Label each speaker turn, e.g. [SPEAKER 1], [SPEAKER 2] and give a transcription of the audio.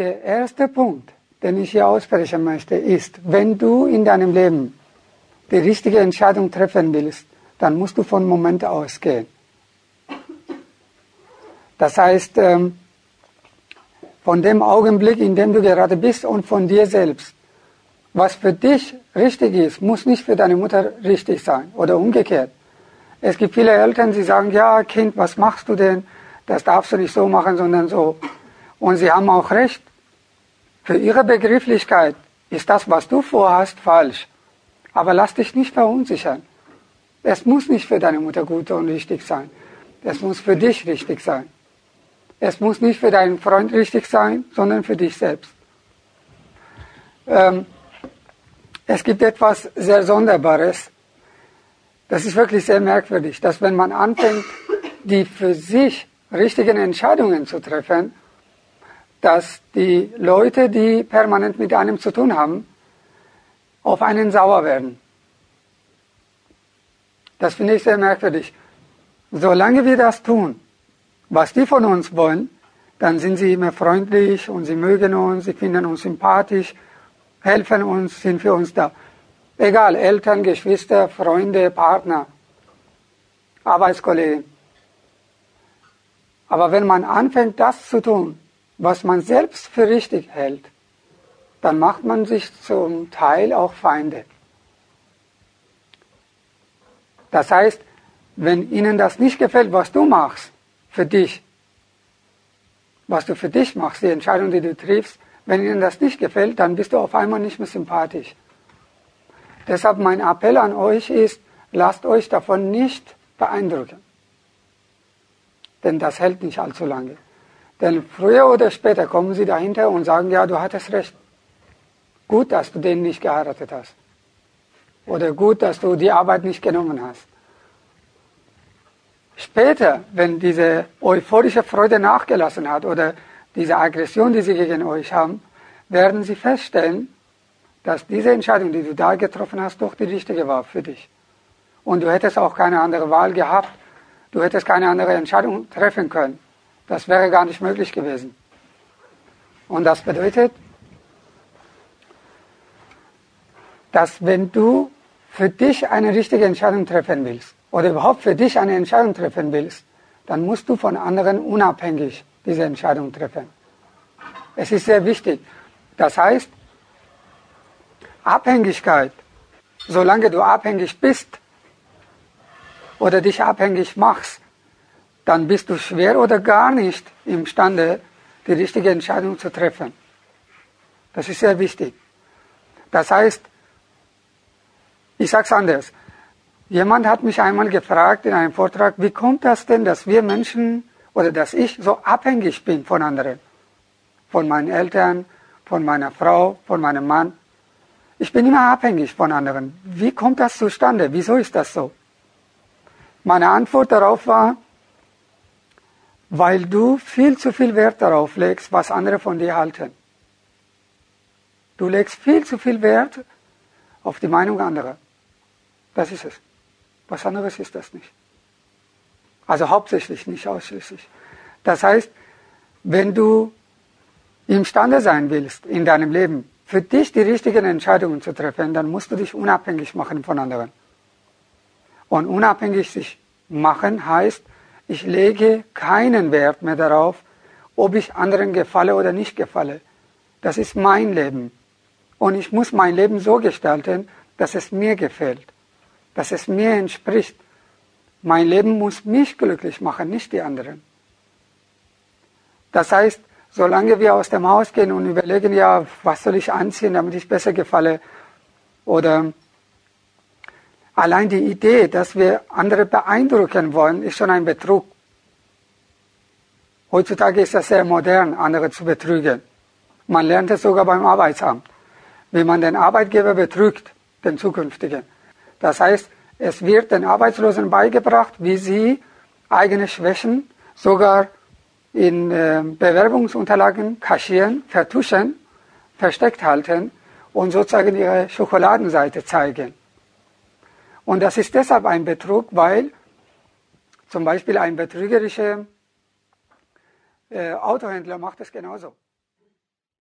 [SPEAKER 1] Der erste Punkt, den ich hier aussprechen möchte, ist, wenn du in deinem Leben die richtige Entscheidung treffen willst, dann musst du von Moment ausgehen. Das heißt, ähm, von dem Augenblick, in dem du gerade bist und von dir selbst. Was für dich richtig ist, muss nicht für deine Mutter richtig sein oder umgekehrt. Es gibt viele Eltern, die sagen, ja Kind, was machst du denn? Das darfst du nicht so machen, sondern so. Und sie haben auch recht. Für ihre Begrifflichkeit ist das, was du vorhast, falsch. Aber lass dich nicht verunsichern. Es muss nicht für deine Mutter gut und richtig sein. Es muss für dich richtig sein. Es muss nicht für deinen Freund richtig sein, sondern für dich selbst. Ähm, es gibt etwas sehr Sonderbares. Das ist wirklich sehr merkwürdig, dass wenn man anfängt, die für sich richtigen Entscheidungen zu treffen, dass die Leute, die permanent mit einem zu tun haben, auf einen sauer werden. Das finde ich sehr merkwürdig. Solange wir das tun, was die von uns wollen, dann sind sie immer freundlich und sie mögen uns, sie finden uns sympathisch, helfen uns, sind für uns da. Egal, Eltern, Geschwister, Freunde, Partner, Arbeitskollegen. Aber wenn man anfängt, das zu tun, was man selbst für richtig hält, dann macht man sich zum Teil auch Feinde. Das heißt, wenn ihnen das nicht gefällt, was du machst, für dich, was du für dich machst, die Entscheidung, die du triffst, wenn ihnen das nicht gefällt, dann bist du auf einmal nicht mehr sympathisch. Deshalb mein Appell an euch ist, lasst euch davon nicht beeindrucken. Denn das hält nicht allzu lange. Denn früher oder später kommen sie dahinter und sagen, ja, du hattest recht. Gut, dass du den nicht geheiratet hast. Oder gut, dass du die Arbeit nicht genommen hast. Später, wenn diese euphorische Freude nachgelassen hat oder diese Aggression, die sie gegen euch haben, werden sie feststellen, dass diese Entscheidung, die du da getroffen hast, doch die richtige war für dich. Und du hättest auch keine andere Wahl gehabt. Du hättest keine andere Entscheidung treffen können. Das wäre gar nicht möglich gewesen. Und das bedeutet, dass wenn du für dich eine richtige Entscheidung treffen willst, oder überhaupt für dich eine Entscheidung treffen willst, dann musst du von anderen unabhängig diese Entscheidung treffen. Es ist sehr wichtig. Das heißt, Abhängigkeit, solange du abhängig bist oder dich abhängig machst, dann bist du schwer oder gar nicht imstande, die richtige Entscheidung zu treffen. Das ist sehr wichtig. Das heißt, ich sage es anders, Jemand hat mich einmal gefragt in einem Vortrag, wie kommt das denn, dass wir Menschen oder dass ich so abhängig bin von anderen? Von meinen Eltern, von meiner Frau, von meinem Mann. Ich bin immer abhängig von anderen. Wie kommt das zustande? Wieso ist das so? Meine Antwort darauf war, weil du viel zu viel Wert darauf legst, was andere von dir halten. Du legst viel zu viel Wert auf die Meinung anderer. Das ist es. Was anderes ist das nicht. Also hauptsächlich, nicht ausschließlich. Das heißt, wenn du imstande sein willst in deinem Leben, für dich die richtigen Entscheidungen zu treffen, dann musst du dich unabhängig machen von anderen. Und unabhängig sich machen heißt, ich lege keinen Wert mehr darauf, ob ich anderen gefalle oder nicht gefalle. Das ist mein Leben. Und ich muss mein Leben so gestalten, dass es mir gefällt dass es mir entspricht. Mein Leben muss mich glücklich machen, nicht die anderen. Das heißt, solange wir aus dem Haus gehen und überlegen, ja, was soll ich anziehen, damit ich besser gefalle, oder allein die Idee, dass wir andere beeindrucken wollen, ist schon ein Betrug. Heutzutage ist das sehr modern, andere zu betrügen. Man lernt es sogar beim Arbeitsamt, wie man den Arbeitgeber betrügt, den zukünftigen. Das heißt, es wird den Arbeitslosen beigebracht, wie sie eigene Schwächen sogar in äh, Bewerbungsunterlagen kaschieren, vertuschen, versteckt halten und sozusagen ihre Schokoladenseite zeigen. Und das ist deshalb ein Betrug, weil zum Beispiel ein betrügerischer äh, Autohändler macht es genauso.